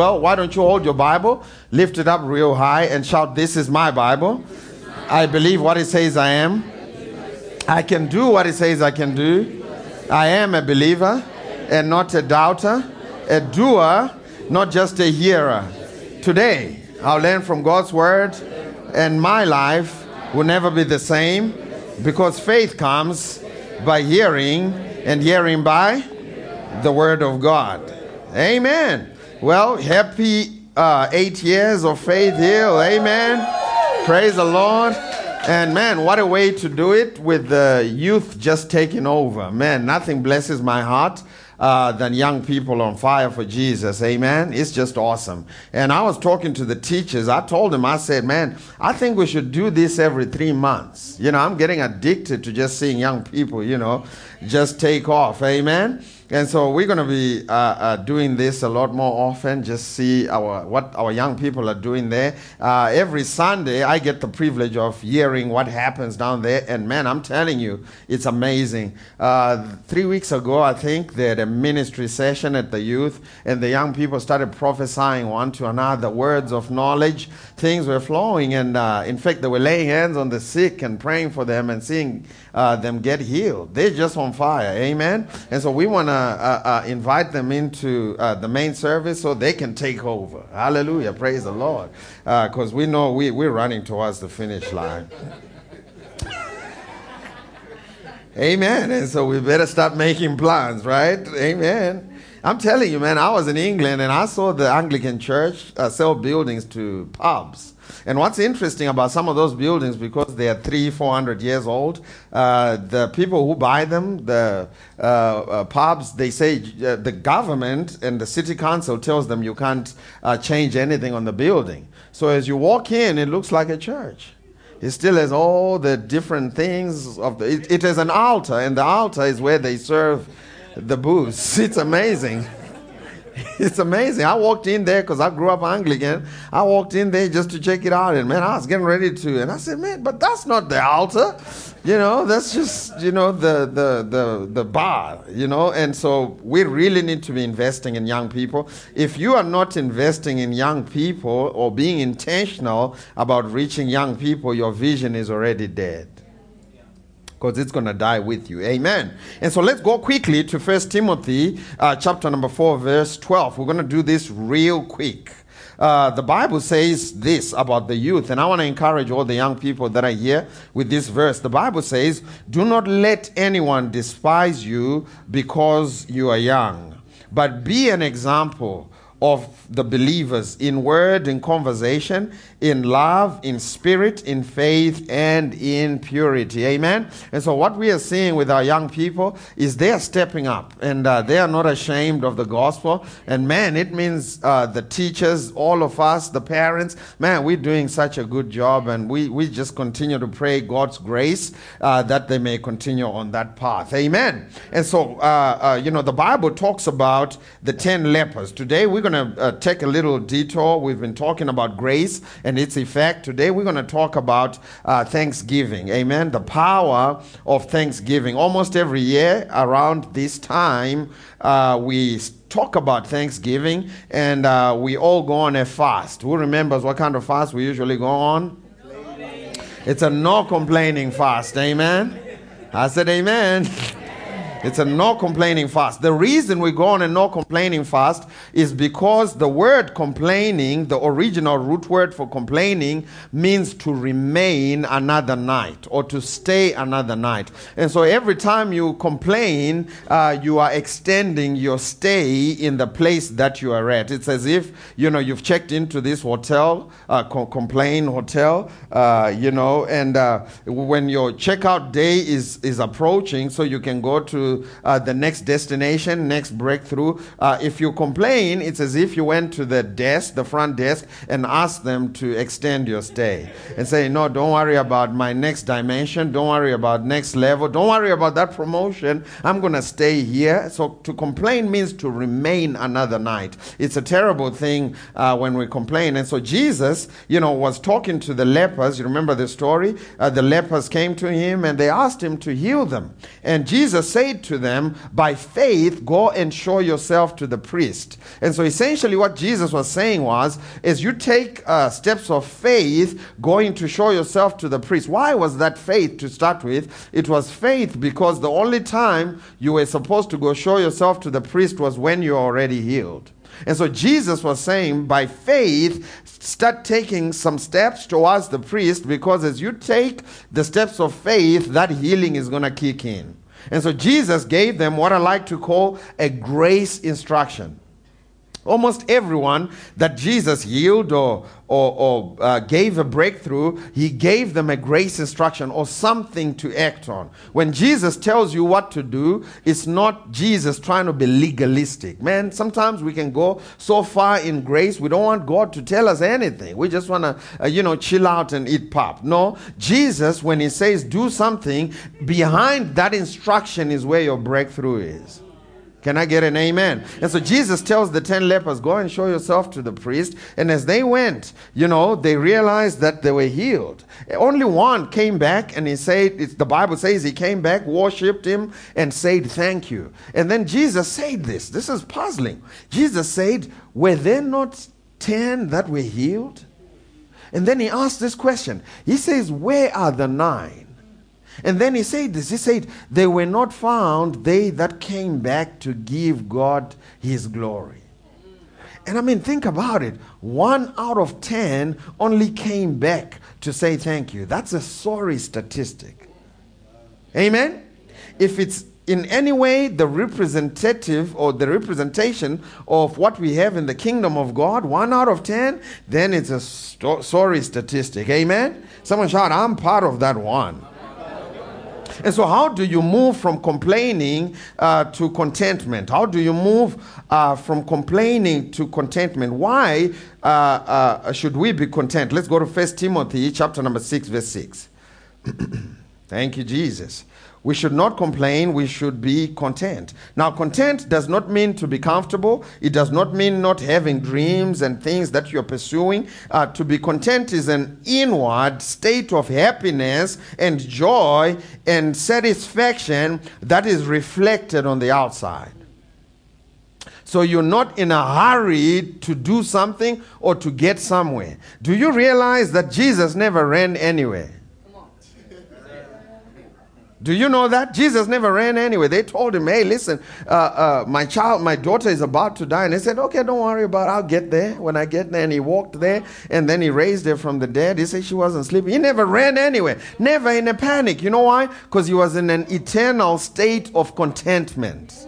Well, why don't you hold your Bible, lift it up real high, and shout, This is my Bible. I believe what it says I am. I can do what it says I can do. I am a believer and not a doubter, a doer, not just a hearer. Today, I'll learn from God's word, and my life will never be the same because faith comes by hearing, and hearing by the word of God. Amen. Well, happy uh, eight years of Faith Hill. Amen. Praise the Lord. And man, what a way to do it with the youth just taking over. Man, nothing blesses my heart uh, than young people on fire for Jesus. Amen. It's just awesome. And I was talking to the teachers. I told them, I said, man, I think we should do this every three months. You know, I'm getting addicted to just seeing young people, you know, just take off. Amen. And so we're going to be uh, uh, doing this a lot more often. Just see our what our young people are doing there. Uh, every Sunday, I get the privilege of hearing what happens down there, and man, I'm telling you, it's amazing. Uh, three weeks ago, I think they had a ministry session at the youth, and the young people started prophesying one to another words of knowledge. Things were flowing, and uh, in fact, they were laying hands on the sick and praying for them and seeing uh, them get healed. They're just on fire. Amen. And so we want to uh, uh, invite them into uh, the main service so they can take over. Hallelujah. Praise the Lord. Because we know we, we're running towards the finish line. Amen. And so we better start making plans, right? Amen. I'm telling you, man, I was in England and I saw the Anglican church uh, sell buildings to pubs. And what's interesting about some of those buildings, because they are three, four hundred years old, uh, the people who buy them, the uh, uh, pubs, they say uh, the government and the city council tells them you can't uh, change anything on the building. So as you walk in, it looks like a church. It still has all the different things of the. It, has an altar, and the altar is where they serve the booze. It's amazing. it's amazing. I walked in there because I grew up Anglican. I walked in there just to check it out, and man, I was getting ready to, and I said, man, but that's not the altar, you know. That's just you know the the the the bar, you know. And so we really need to be investing in young people. If you are not investing in young people or being intentional about reaching young people, your vision is already dead because it's going to die with you. Amen. And so let's go quickly to First Timothy uh, chapter number 4, verse 12. We're going to do this real quick. Uh, the Bible says this about the youth, and I want to encourage all the young people that are here with this verse. The Bible says, Do not let anyone despise you because you are young, but be an example of the believers in word, in conversation, in love, in spirit, in faith, and in purity. Amen. And so, what we are seeing with our young people is they are stepping up and uh, they are not ashamed of the gospel. And man, it means uh, the teachers, all of us, the parents, man, we're doing such a good job. And we, we just continue to pray God's grace uh, that they may continue on that path. Amen. And so, uh, uh, you know, the Bible talks about the 10 lepers. Today, we're going to uh, take a little detour. We've been talking about grace and its effect. Today, we're going to talk about uh, Thanksgiving. Amen. The power of Thanksgiving. Almost every year around this time, uh, we talk about Thanksgiving and uh, we all go on a fast. Who remembers what kind of fast we usually go on? It's a no complaining fast. Amen. I said, Amen. It's a no complaining fast. The reason we go on a no complaining fast is because the word complaining, the original root word for complaining, means to remain another night or to stay another night. And so every time you complain, uh, you are extending your stay in the place that you are at. It's as if, you know, you've checked into this hotel, uh, co- complain hotel, uh, you know, and uh, when your checkout day is, is approaching, so you can go to uh, the next destination, next breakthrough. Uh, if you complain, it's as if you went to the desk, the front desk, and asked them to extend your stay and say, No, don't worry about my next dimension. Don't worry about next level. Don't worry about that promotion. I'm going to stay here. So to complain means to remain another night. It's a terrible thing uh, when we complain. And so Jesus, you know, was talking to the lepers. You remember the story? Uh, the lepers came to him and they asked him to heal them. And Jesus said to them, By faith, go and show yourself to the priest. And so essentially, what Jesus was saying was, as you take uh, steps of faith, going to show yourself to the priest. Why was that faith to start with? It was faith because the only time you were supposed to go show yourself to the priest was when you're already healed. And so Jesus was saying, by faith, start taking some steps towards the priest because as you take the steps of faith, that healing is going to kick in. And so Jesus gave them what I like to call a grace instruction. Almost everyone that Jesus healed or, or, or uh, gave a breakthrough, he gave them a grace instruction or something to act on. When Jesus tells you what to do, it's not Jesus trying to be legalistic. Man, sometimes we can go so far in grace, we don't want God to tell us anything. We just want to, uh, you know, chill out and eat pop. No, Jesus, when he says do something, behind that instruction is where your breakthrough is. Can I get an amen? And so Jesus tells the 10 lepers, Go and show yourself to the priest. And as they went, you know, they realized that they were healed. Only one came back and he said, The Bible says he came back, worshiped him, and said, Thank you. And then Jesus said this. This is puzzling. Jesus said, Were there not 10 that were healed? And then he asked this question. He says, Where are the nine? And then he said this He said, They were not found, they that came back to give God his glory. And I mean, think about it. One out of ten only came back to say thank you. That's a sorry statistic. Amen? If it's in any way the representative or the representation of what we have in the kingdom of God, one out of ten, then it's a sorry statistic. Amen? Someone shout, I'm part of that one. And so, how do you move from complaining uh, to contentment? How do you move uh, from complaining to contentment? Why uh, uh should we be content? Let's go to First Timothy chapter number 6, verse 6. Thank you, Jesus. We should not complain, we should be content. Now, content does not mean to be comfortable, it does not mean not having dreams and things that you're pursuing. Uh, to be content is an inward state of happiness and joy and satisfaction that is reflected on the outside. So you're not in a hurry to do something or to get somewhere. Do you realize that Jesus never ran anywhere? Do you know that? Jesus never ran anywhere. They told him, hey, listen, uh, uh, my child, my daughter is about to die. And he said, okay, don't worry about it. I'll get there. When I get there, and he walked there, and then he raised her from the dead. He said she wasn't sleeping. He never ran anywhere, never in a panic. You know why? Because he was in an eternal state of contentment.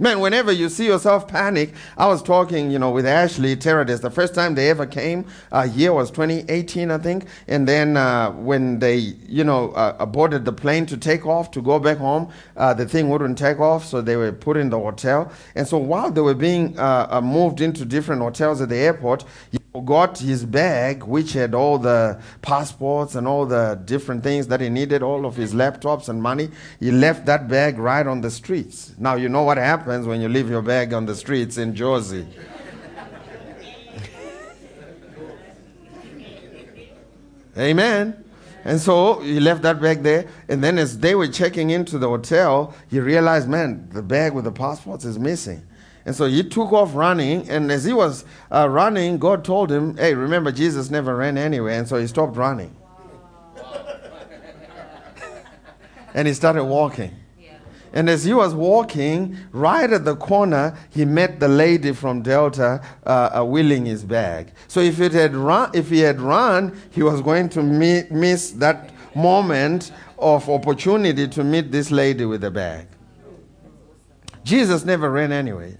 Man, whenever you see yourself panic, I was talking, you know, with Ashley Terradis. The first time they ever came, uh, year was 2018, I think. And then uh, when they, you know, uh, boarded the plane to take off to go back home, uh, the thing wouldn't take off, so they were put in the hotel. And so while they were being uh, uh, moved into different hotels at the airport, he forgot his bag, which had all the passports and all the different things that he needed, all of his laptops and money. He left that bag right on the streets. Now, you know what happens when you leave your bag on the streets in Jersey. Amen. And so he left that bag there. And then as they were checking into the hotel, he realized, man, the bag with the passports is missing. And so he took off running. And as he was uh, running, God told him, Hey, remember, Jesus never ran anywhere. And so he stopped running. and he started walking. And as he was walking, right at the corner, he met the lady from Delta uh, uh, wheeling his bag. So if, it had run, if he had run, he was going to meet, miss that moment of opportunity to meet this lady with the bag. Jesus never ran anyway.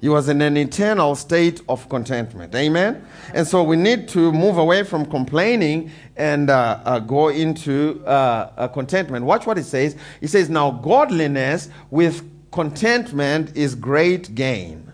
He was in an eternal state of contentment. Amen? And so we need to move away from complaining and uh, uh, go into uh, uh, contentment. Watch what it says. It says, Now godliness with contentment is great gain.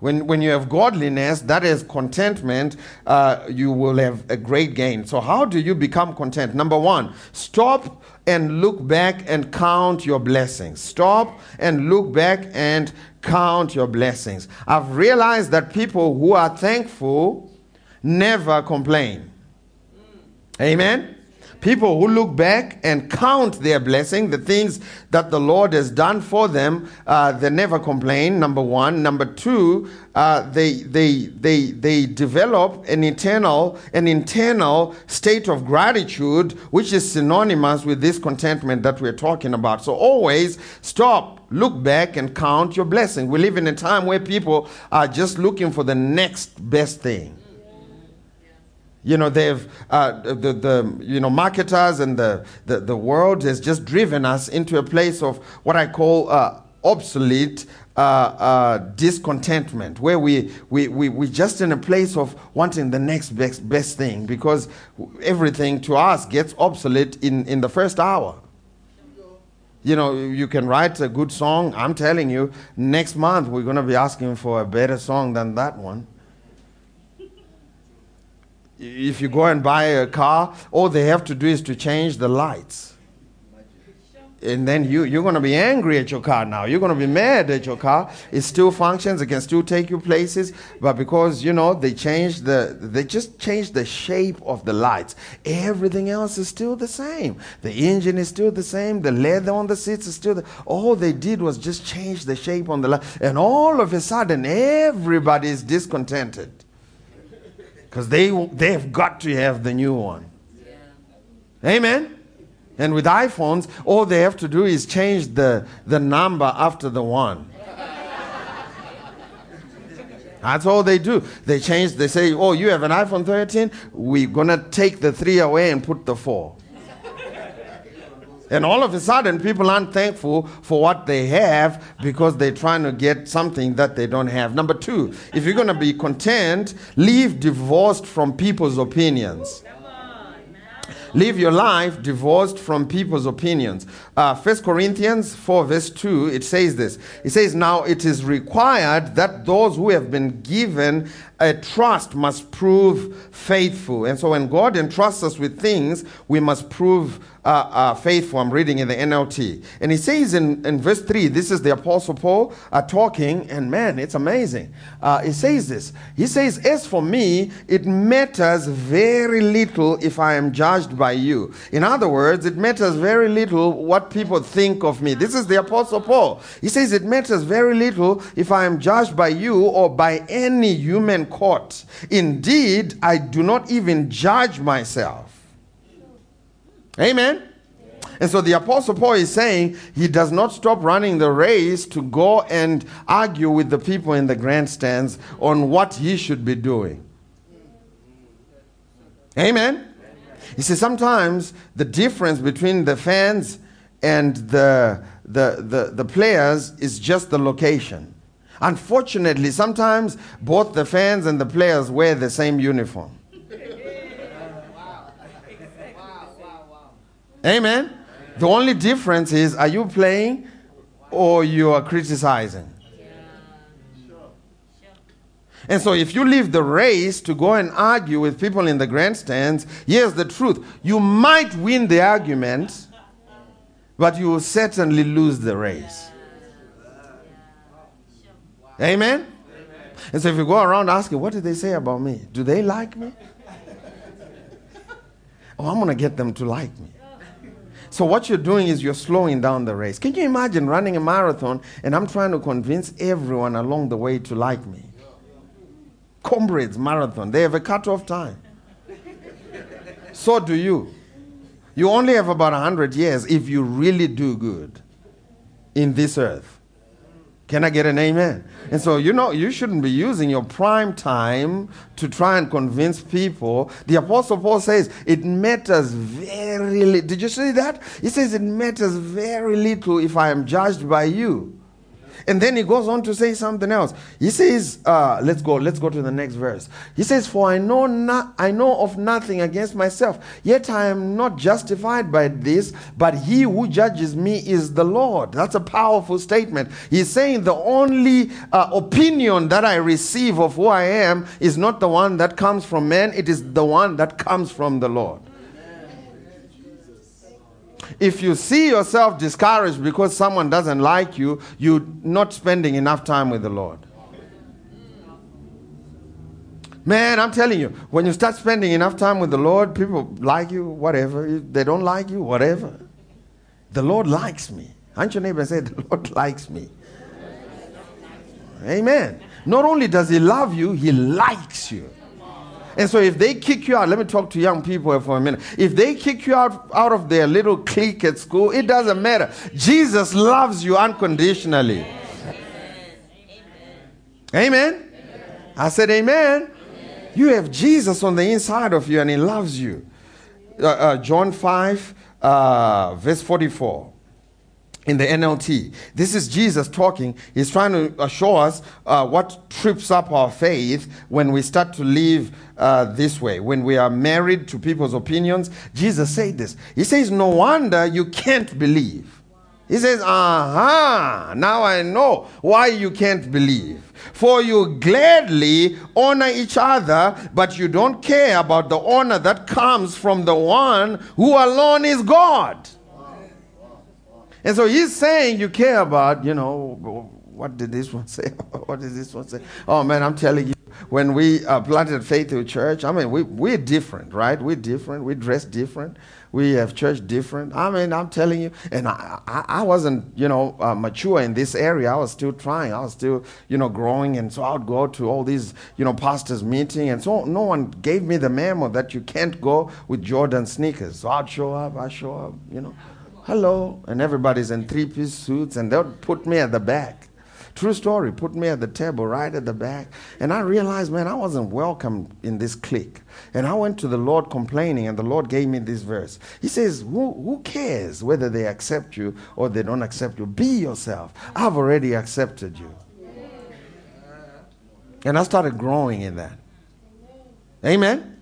When, when you have godliness, that is contentment, uh, you will have a great gain. So, how do you become content? Number one, stop and look back and count your blessings. Stop and look back and count your blessings. I've realized that people who are thankful never complain. Amen. People who look back and count their blessing, the things that the Lord has done for them, uh, they never complain. Number one. Number two, uh, they they they they develop an internal an internal state of gratitude, which is synonymous with this contentment that we're talking about. So always stop, look back, and count your blessing. We live in a time where people are just looking for the next best thing. You know, they've, uh, the, the, you know, marketers and the, the, the world has just driven us into a place of what I call uh, obsolete uh, uh, discontentment, where we, we, we, we just in a place of wanting the next best, best thing because everything to us gets obsolete in, in the first hour. You know, you can write a good song. I'm telling you, next month we're going to be asking for a better song than that one if you go and buy a car, all they have to do is to change the lights. And then you, you're going to be angry at your car now. You're going to be mad at your car. It still functions. It can still take you places. But because, you know, they changed the, they just changed the shape of the lights. Everything else is still the same. The engine is still the same. The leather on the seats is still the, all they did was just change the shape on the light. And all of a sudden, everybody is discontented because they, they've got to have the new one. Yeah. Amen? And with iPhones, all they have to do is change the, the number after the one. That's all they do. They change, they say, Oh, you have an iPhone 13? We're going to take the three away and put the four. And all of a sudden, people aren't thankful for what they have because they're trying to get something that they don't have. Number two, if you're going to be content, live divorced from people's opinions. Live your life divorced from people's opinions. Uh, 1 Corinthians 4, verse 2, it says this. It says, Now it is required that those who have been given a trust must prove faithful. And so when God entrusts us with things, we must prove uh, uh, faithful. I'm reading in the NLT. And he says in, in verse 3, this is the Apostle Paul uh, talking, and man, it's amazing. Uh, he says this. He says, As for me, it matters very little if I am judged by you. In other words, it matters very little what people think of me. This is the Apostle Paul. He says, It matters very little if I am judged by you or by any human court. Indeed, I do not even judge myself. Amen. And so the Apostle Paul is saying he does not stop running the race to go and argue with the people in the grandstands on what he should be doing. Amen. You see, sometimes the difference between the fans and the, the, the, the players is just the location. Unfortunately, sometimes both the fans and the players wear the same uniform. Amen. The only difference is are you playing or you are criticizing? And so, if you leave the race to go and argue with people in the grandstands, here's the truth. You might win the argument, but you will certainly lose the race. Amen? Amen? And so, if you go around asking, What did they say about me? Do they like me? Oh, I'm going to get them to like me. So what you're doing is you're slowing down the race. Can you imagine running a marathon and I'm trying to convince everyone along the way to like me? Comrades marathon, they have a cutoff time. So do you. You only have about 100 years if you really do good in this earth. Can I get an amen? And so, you know, you shouldn't be using your prime time to try and convince people. The Apostle Paul says it matters very little. Did you see that? He says it matters very little if I am judged by you. And then he goes on to say something else. He says, uh, let's go, let's go to the next verse. He says, For I know not I know of nothing against myself, yet I am not justified by this, but he who judges me is the Lord. That's a powerful statement. He's saying the only uh, opinion that I receive of who I am is not the one that comes from man, it is the one that comes from the Lord. If you see yourself discouraged because someone doesn't like you, you're not spending enough time with the Lord. Man, I'm telling you, when you start spending enough time with the Lord, people like you, whatever. They don't like you, whatever. The Lord likes me. Aren't your neighbor say, The Lord likes me? Amen. Not only does He love you, He likes you. And so if they kick you out, let me talk to young people for a minute. If they kick you out, out of their little clique at school, it doesn't matter. Jesus loves you unconditionally. Amen. amen. I said, Amen. amen. You have Jesus on the inside of you and He loves you. Uh, uh, John 5, uh, verse 44 in the NLT. This is Jesus talking. He's trying to show us uh, what trips up our faith when we start to live uh, this way. When we are married to people's opinions, Jesus said this. He says, No wonder you can't believe. He says, Aha, now I know why you can't believe. For you gladly honor each other, but you don't care about the honor that comes from the one who alone is God. And so he's saying you care about, you know, what did this one say? what did this one say? Oh man, I'm telling you, when we uh, planted Faith Church, I mean, we, we're different, right? We're different. We dress different. We have church different. I mean, I'm telling you, and I, I, I wasn't, you know, uh, mature in this area. I was still trying. I was still, you know, growing. And so I would go to all these, you know, pastors' meeting. And so no one gave me the memo that you can't go with Jordan sneakers. So I'd show up, I show up, you know hello, and everybody's in three piece suits, and they'll put me at the back. True story, put me at the table right at the back. And I realized, man, I wasn't welcome in this clique. And I went to the Lord complaining, and the Lord gave me this verse. He says, Who, who cares whether they accept you or they don't accept you? Be yourself. I've already accepted you. And I started growing in that. Amen?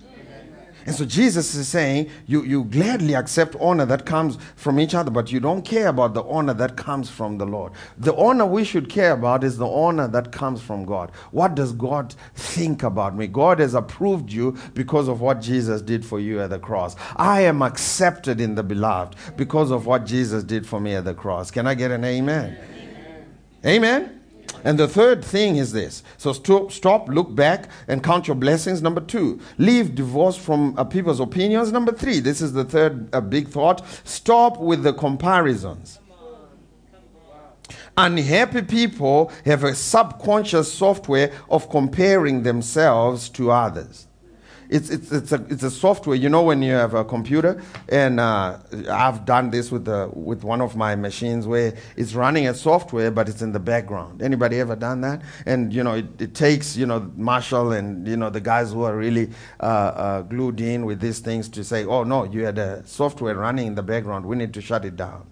And so Jesus is saying, you, you gladly accept honor that comes from each other, but you don't care about the honor that comes from the Lord. The honor we should care about is the honor that comes from God. What does God think about me? God has approved you because of what Jesus did for you at the cross. I am accepted in the beloved because of what Jesus did for me at the cross. Can I get an amen? Amen. amen? And the third thing is this. So stop, stop, look back, and count your blessings. Number two, leave divorce from uh, people's opinions. Number three, this is the third uh, big thought. Stop with the comparisons. Unhappy people have a subconscious software of comparing themselves to others it's, it's, it's, a, it's a software. You know, when you have a computer, and uh, I've done this with, the, with one of my machines where it's running a software, but it's in the background. Anybody ever done that? And, you know, it, it takes, you know, Marshall and, you know, the guys who are really uh, uh, glued in with these things to say, oh, no, you had a software running in the background. We need to shut it down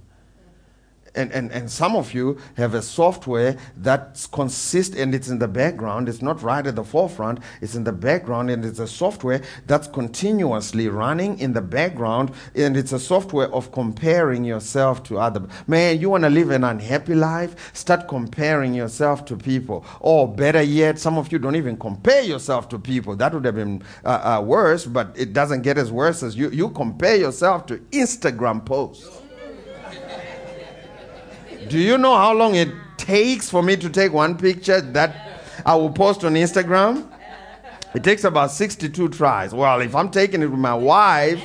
and, and, and some of you have a software that consists and it's in the background it's not right at the forefront it's in the background and it's a software that's continuously running in the background and it's a software of comparing yourself to other man you want to live an unhappy life? Start comparing yourself to people. Or better yet some of you don't even compare yourself to people. That would have been uh, uh, worse but it doesn't get as worse as you you compare yourself to instagram posts do you know how long it takes for me to take one picture that I will post on Instagram? It takes about 62 tries. Well, if I'm taking it with my wife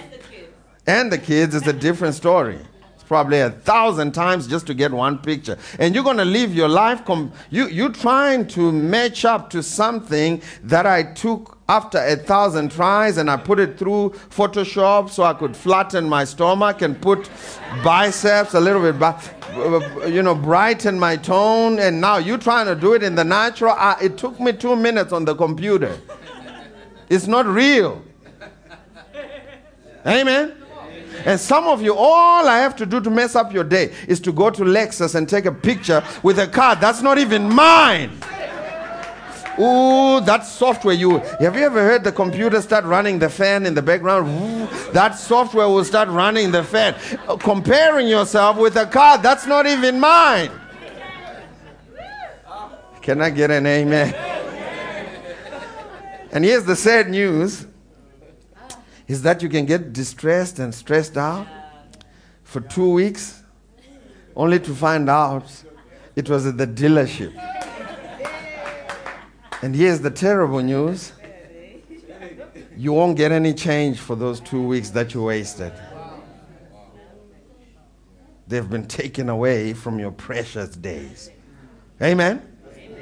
and the kids, it's a different story. Probably a thousand times just to get one picture. And you're going to live your life, com- you, you're trying to match up to something that I took after a thousand tries and I put it through Photoshop so I could flatten my stomach and put biceps a little bit you know, brighten my tone. And now you're trying to do it in the natural. I, it took me two minutes on the computer. It's not real. Amen. And some of you, all I have to do to mess up your day is to go to Lexus and take a picture with a car that's not even mine. Ooh, that software you have you ever heard the computer start running the fan in the background? Ooh, that software will start running the fan. Comparing yourself with a car that's not even mine. Can I get an amen? And here's the sad news is that you can get distressed and stressed out for two weeks only to find out it was at the dealership. And here's the terrible news you won't get any change for those two weeks that you wasted. They've been taken away from your precious days. Amen?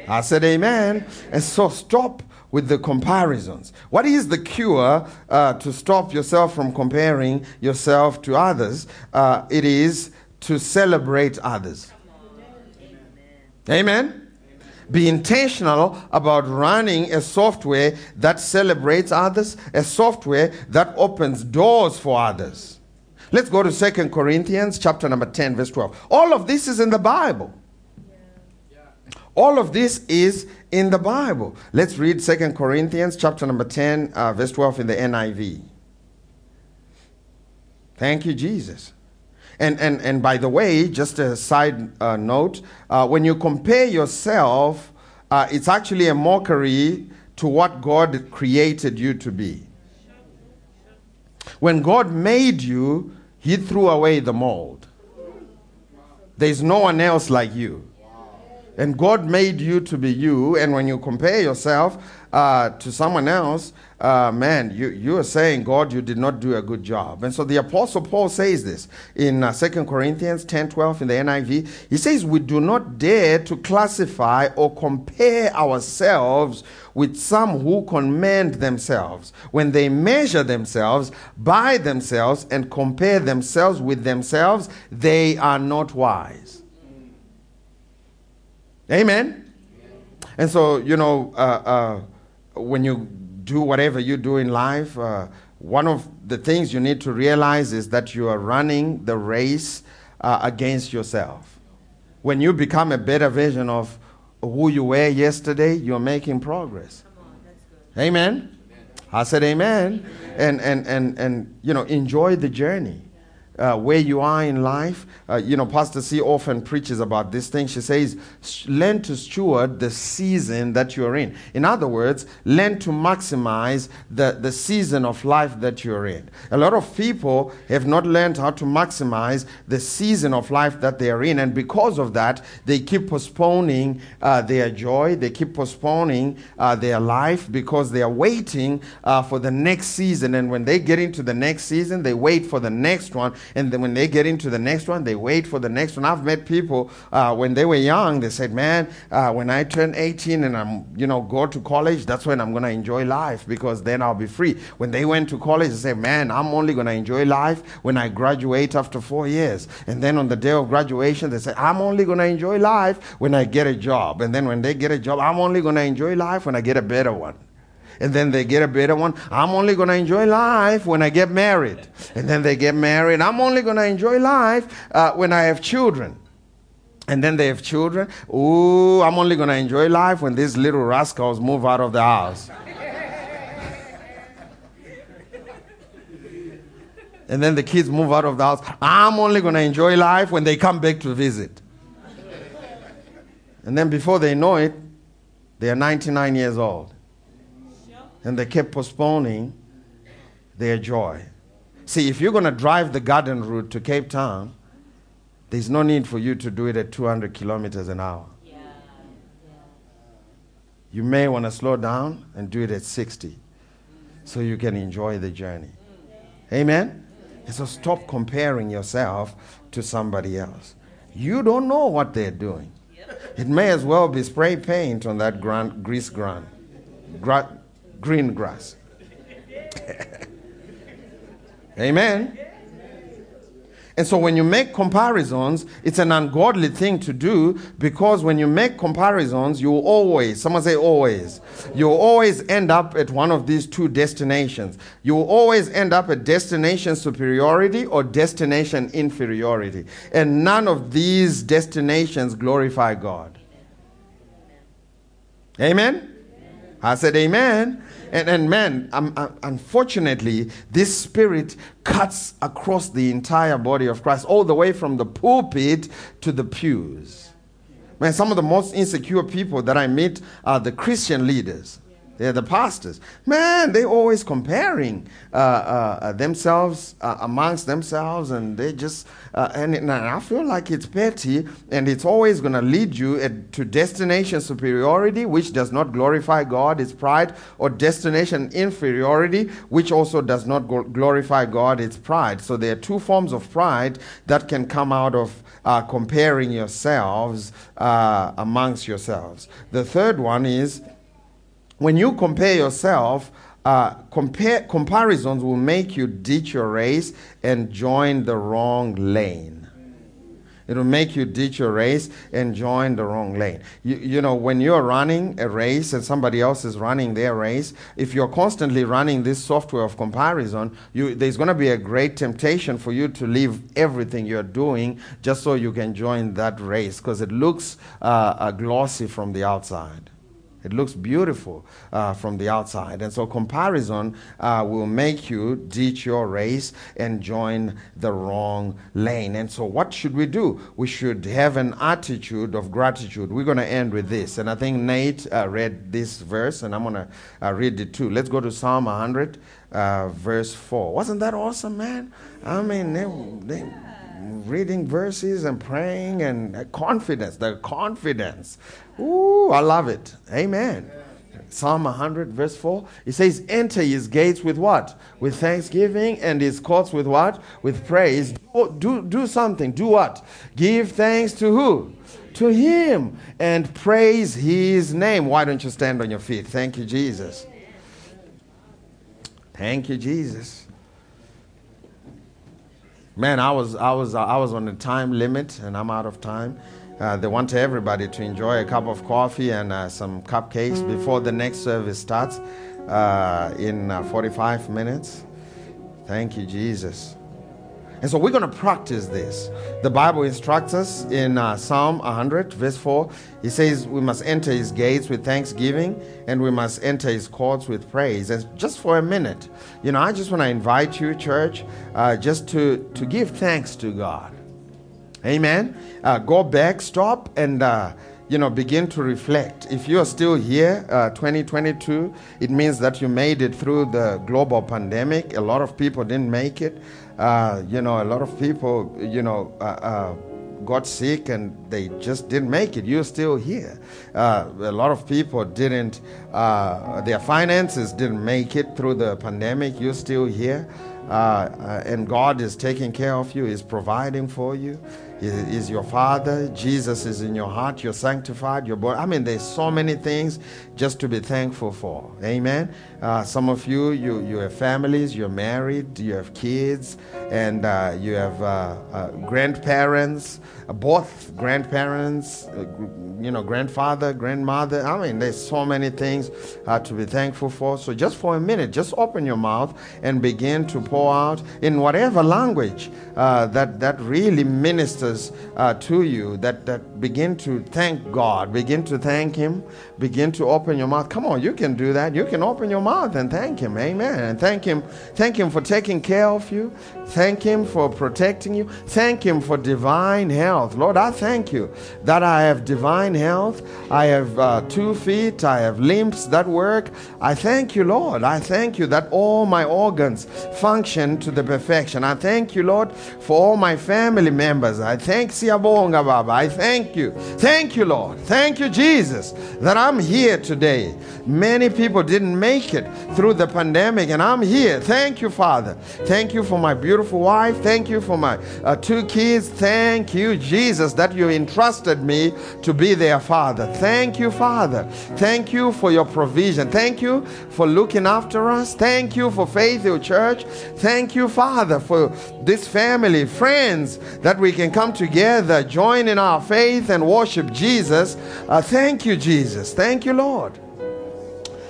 I said amen. And so stop with the comparisons. What is the cure uh, to stop yourself from comparing yourself to others? Uh, it is to celebrate others. Amen. Be intentional about running a software that celebrates others, a software that opens doors for others. Let's go to Second Corinthians chapter number 10 verse 12. All of this is in the Bible. All of this is in the Bible. Let's read Second Corinthians chapter number 10 uh, verse 12 in the NIV. Thank you Jesus. And, and, and by the way, just a side uh, note, uh, when you compare yourself, uh, it's actually a mockery to what God created you to be. When God made you, He threw away the mold. There's no one else like you. And God made you to be you. And when you compare yourself uh, to someone else, uh, man, you, you are saying, God, you did not do a good job. And so the Apostle Paul says this in uh, 2 Corinthians 10 12 in the NIV. He says, We do not dare to classify or compare ourselves with some who commend themselves when they measure themselves by themselves and compare themselves with themselves, they are not wise. Amen. And so, you know, uh, uh, when you do whatever you do in life, uh, one of the things you need to realize is that you are running the race uh, against yourself. When you become a better version of who you were yesterday, you're making progress. Amen. I said amen. And, and, and, and, you know, enjoy the journey uh, where you are in life. Uh, you know, Pastor C often preaches about this thing. She says, learn to steward the season that you're in. In other words, learn to maximize the, the season of life that you're in. A lot of people have not learned how to maximize the season of life that they are in. And because of that, they keep postponing uh, their joy, they keep postponing uh, their life because they are waiting uh, for the next season. And when they get into the next season, they wait for the next one and then when they get into the next one, they wait for the next one. I've met people uh, when they were young. They said, "Man, uh, when I turn 18 and I'm, you know, go to college, that's when I'm going to enjoy life because then I'll be free." When they went to college, they said, "Man, I'm only going to enjoy life when I graduate after four years." And then on the day of graduation, they said, "I'm only going to enjoy life when I get a job." And then when they get a job, I'm only going to enjoy life when I get a better one and then they get a better one. I'm only going to enjoy life when I get married. And then they get married. I'm only going to enjoy life uh, when I have children. And then they have children. Ooh, I'm only going to enjoy life when these little rascals move out of the house. and then the kids move out of the house. I'm only going to enjoy life when they come back to visit. And then before they know it, they are 99 years old and they kept postponing their joy. See, if you're going to drive the garden route to Cape Town, there's no need for you to do it at 200 kilometers an hour. Yeah. Yeah. You may want to slow down and do it at 60 so you can enjoy the journey. Amen? And so stop comparing yourself to somebody else. You don't know what they're doing. It may as well be spray paint on that grand, grease ground. Gra- green grass. Amen. And so when you make comparisons, it's an ungodly thing to do because when you make comparisons, you always, someone say always, you always end up at one of these two destinations. You always end up at destination superiority or destination inferiority. And none of these destinations glorify God. Amen? I said amen. And, and man, um, uh, unfortunately, this spirit cuts across the entire body of Christ, all the way from the pulpit to the pews. Man, some of the most insecure people that I meet are the Christian leaders. They're the pastors. Man, they're always comparing uh, uh, themselves uh, amongst themselves, and they just, uh, and, and, I feel like it's petty, and it's always going to lead you at, to destination superiority, which does not glorify God, it's pride, or destination inferiority, which also does not glorify God, it's pride. So there are two forms of pride that can come out of uh, comparing yourselves uh, amongst yourselves. The third one is when you compare yourself, uh, compare, comparisons will make you ditch your race and join the wrong lane. It will make you ditch your race and join the wrong lane. You, you know, when you're running a race and somebody else is running their race, if you're constantly running this software of comparison, you, there's going to be a great temptation for you to leave everything you're doing just so you can join that race because it looks uh, uh, glossy from the outside. It looks beautiful uh, from the outside. And so, comparison uh, will make you ditch your race and join the wrong lane. And so, what should we do? We should have an attitude of gratitude. We're going to end with this. And I think Nate uh, read this verse, and I'm going to uh, read it too. Let's go to Psalm 100, uh, verse 4. Wasn't that awesome, man? I mean, they, they reading verses and praying and uh, confidence, the confidence. Ooh, I love it. Amen. Psalm 100, verse 4. It says, Enter his gates with what? With thanksgiving and his courts with what? With praise. Do, do, do something. Do what? Give thanks to who? To him and praise his name. Why don't you stand on your feet? Thank you, Jesus. Thank you, Jesus. Man, I was, I was, I was on a time limit, and I'm out of time. Uh, they want everybody to enjoy a cup of coffee and uh, some cupcakes before the next service starts uh, in uh, 45 minutes. Thank you, Jesus. And so we're going to practice this. The Bible instructs us in uh, Psalm 100, verse 4. He says we must enter his gates with thanksgiving and we must enter his courts with praise. And just for a minute, you know, I just want to invite you, church, uh, just to, to give thanks to God. Amen. Uh, go back, stop, and uh, you know, begin to reflect. If you're still here, uh, 2022, it means that you made it through the global pandemic. A lot of people didn't make it. Uh, you know, a lot of people, you know, uh, uh, got sick and they just didn't make it. You're still here. Uh, a lot of people didn't, uh, their finances didn't make it through the pandemic. You're still here. Uh, and God is taking care of you, is providing for you is your father. Jesus is in your heart. You're sanctified. You're born. I mean, there's so many things just to be thankful for. Amen. Uh, some of you, you, you have families, you're married, you have kids, and uh, you have uh, uh grandparents, uh, both grandparents, uh, you know, grandfather, grandmother. I mean, there's so many things to be thankful for. So just for a minute, just open your mouth and begin to pour out in whatever language that, that really ministers to you, that, that begin to thank God, begin to thank Him, begin to open your mouth. Come on, you can do that. You can open your mouth and thank Him. Amen. And thank Him. Thank Him for taking care of you. Thank Him for protecting you. Thank Him for divine health. Lord, I thank you that I have divine health. I have uh, two feet. I have limbs that work. I thank you, Lord. I thank you that all my organs function to the perfection. I thank you, Lord, for all my family members. I Thank Siabonga Baba. I thank you. Thank you, Lord. Thank you, Jesus, that I'm here today. Many people didn't make it through the pandemic, and I'm here. Thank you, Father. Thank you for my beautiful wife. Thank you for my uh, two kids. Thank you, Jesus, that you entrusted me to be their father. Thank you, Father. Thank you for your provision. Thank you for looking after us. Thank you for Faith Hill Church. Thank you, Father, for this family, friends, that we can come together, join in our faith, and worship Jesus. Uh, thank you, Jesus. Thank you, Lord.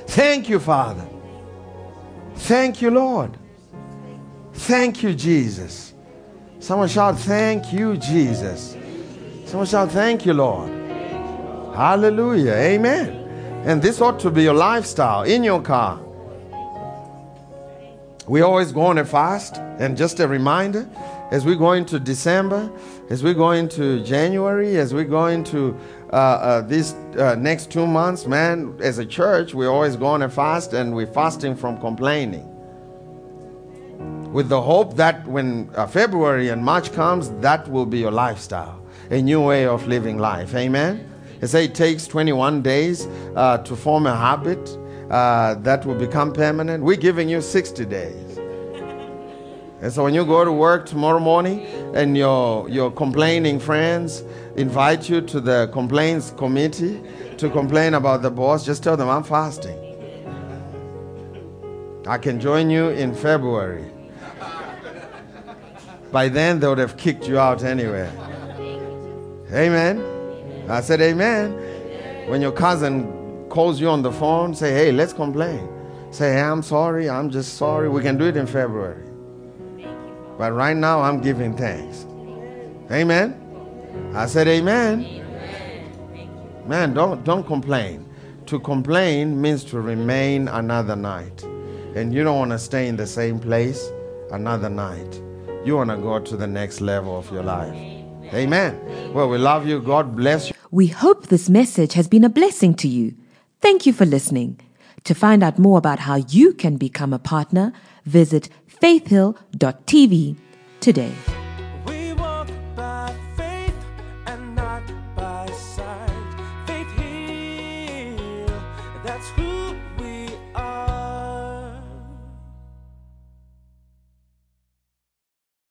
Thank you, Father. Thank you, Lord. Thank you, Jesus. Someone shout, Thank you, Jesus. Someone shout, Thank you, Lord. Hallelujah. Amen. And this ought to be your lifestyle in your car. We always go on a fast, and just a reminder as we go into December, as we go into January, as we go into uh, uh, these uh, next two months, man, as a church, we always go on a fast and we're fasting from complaining. With the hope that when uh, February and March comes, that will be your lifestyle, a new way of living life. Amen? They say it takes 21 days uh, to form a habit uh, that will become permanent. We're giving you 60 days. And so when you go to work tomorrow morning and your, your complaining friends invite you to the complaints committee to complain about the boss, just tell them I'm fasting. I can join you in February. By then, they would have kicked you out anyway. Amen. I said, Amen. When your cousin calls you on the phone, say, Hey, let's complain. Say, Hey, I'm sorry. I'm just sorry. We can do it in February. But right now, I'm giving thanks. Amen. I said, Amen. Man, don't, don't complain. To complain means to remain another night. And you don't want to stay in the same place another night. You want to go to the next level of your life. Amen. Well, we love you. God bless you. We hope this message has been a blessing to you. Thank you for listening. To find out more about how you can become a partner, visit faithhill.tv today.